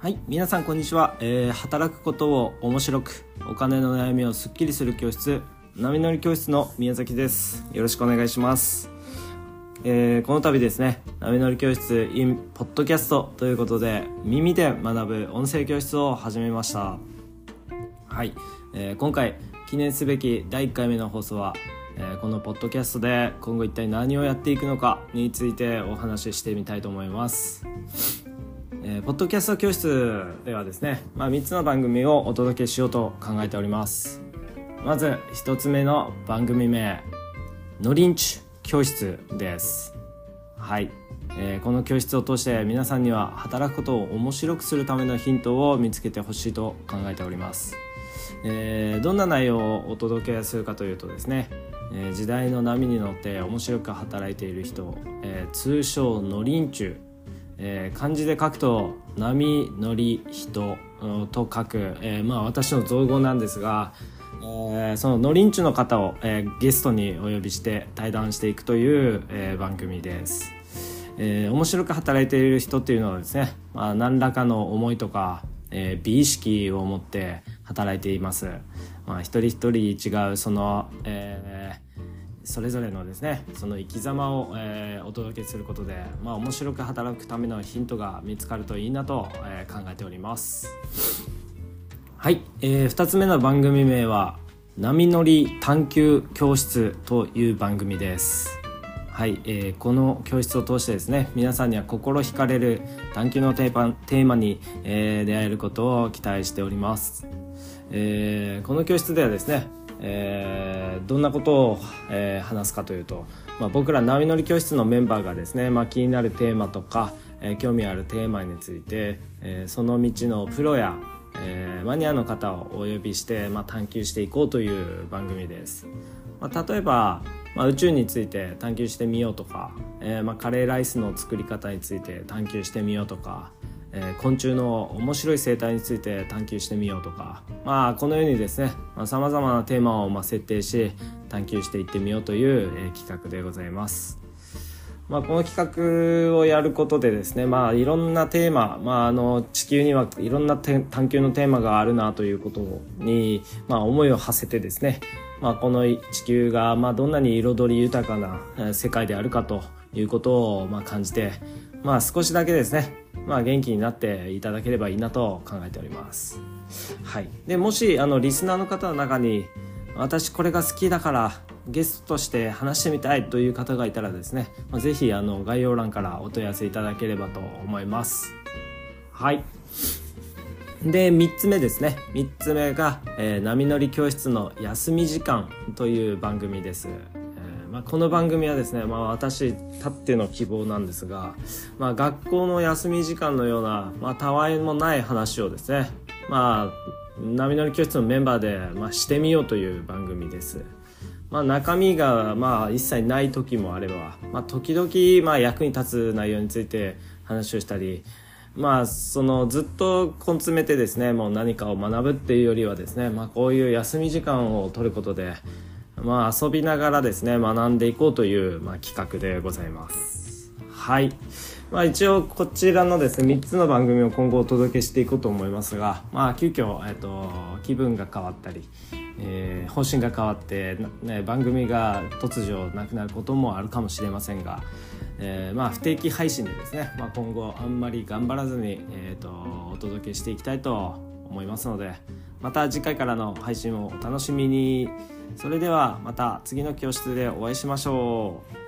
はい皆さんこんにちは、えー、働くことを面白くお金の悩みをすっきりする教室波乗り教室の宮崎です。よろしくお願いします。えー、この度ですね波乗り教室 in ポッドキャストということで耳で学ぶ音声教室を始めました。はい、えー、今回記念すべき第1回目の放送は、えー、このポッドキャストで今後一体何をやっていくのかについてお話ししてみたいと思います。えー、ポッドキャスト教室ではですね、まあ、3つの番組をお届けしようと考えております。まず1つ目の番組名「のりんち教室です。はい、えー、この教室を通して皆さんには働くことを面白くするためのヒントを見つけてほしいと考えております、えー、どんな内容をお届けするかというとですね、えー、時代の波に乗って面白く働いている人、え通称のりんちゅえ漢字で書くと「波乗り人」と書く、えまあ私の造語なんですがえー、そののりんちゅの方を、えー、ゲストにお呼びして対談していくという、えー、番組です、えー、面白く働いている人っていうのはですね、まあ、何らかの思いとか、えー、美意識を持って働いています、まあ、一人一人違うその、えー、それぞれのですねその生き様を、えー、お届けすることで、まあ、面白く働くためのヒントが見つかるといいなと、えー、考えております。はい、えー、2つ目の番組名は「波乗り探究教室」という番組です。はい、えー、この教室を通してですね皆さんには心惹かれる探究のテーマテーマに、えー、出会えることを期待しております、えー、この教室ではですね、えー、どんなことを、えー、話すかというと、まあ、僕ら波乗り教室のメンバーがですね、まあ、気になるテーマとか、えー、興味あるテーマについて、えー、その道のプロやえー、マニアの方をお呼びして、まあ、探求していこうという番組です、まあ、例えば、まあ、宇宙について探求してみようとか、えー、まあ、カレーライスの作り方について探求してみようとか、えー、昆虫の面白い生態について探求してみようとか、まあ、このようにですねさまざ、まなテーマをまあ設定し探求していってみようという、えー、企画でございます。まあ、この企画をやることでですね、まあ、いろんなテーマ、まあ、あの地球にはいろんな探求のテーマがあるなということに、まあ、思いを馳せてですね、まあ、この地球が、まあ、どんなに彩り豊かな世界であるかということを、まあ、感じて、まあ、少しだけですね、まあ、元気になっていただければいいなと考えております。はい、でもしあのリスナーの方の中に私これが好きだからゲストとして話してみたいという方がいたらですね、まあ、ぜひあの概要欄からお問い合わせいただければと思います。はい。で3つ目ですね。3つ目が、えー、波乗り教室の休み時間という番組です、まあ、この番組はですね、まあ、私たっての希望なんですが、まあ、学校の休み時間のような、まあ、たわいもない話をですねまあ波乗り教室のメンバーで、まあ、してみようという番組です。まあ、中身がまあ一切ない時もあれば、まあ、時々まあ役に立つ内容について話をしたり、まあ、そのずっと根詰めてですねもう何かを学ぶっていうよりはですね、まあ、こういう休み時間を取ることで、まあ、遊びながらですね学んでいこうという、まあ、企画でございます。はいまあ、一応こちらのですね3つの番組を今後お届けしていこうと思いますが、まあ、急遽、えっと、気分が変わったり、えー、方針が変わって、ね、番組が突如なくなることもあるかもしれませんが、えー、まあ不定期配信でですね、まあ、今後あんまり頑張らずに、えーと、お届けしていきたいと思いますのでまた次回からの配信をお楽しみに。それではまた次の教室でお会いしましょう。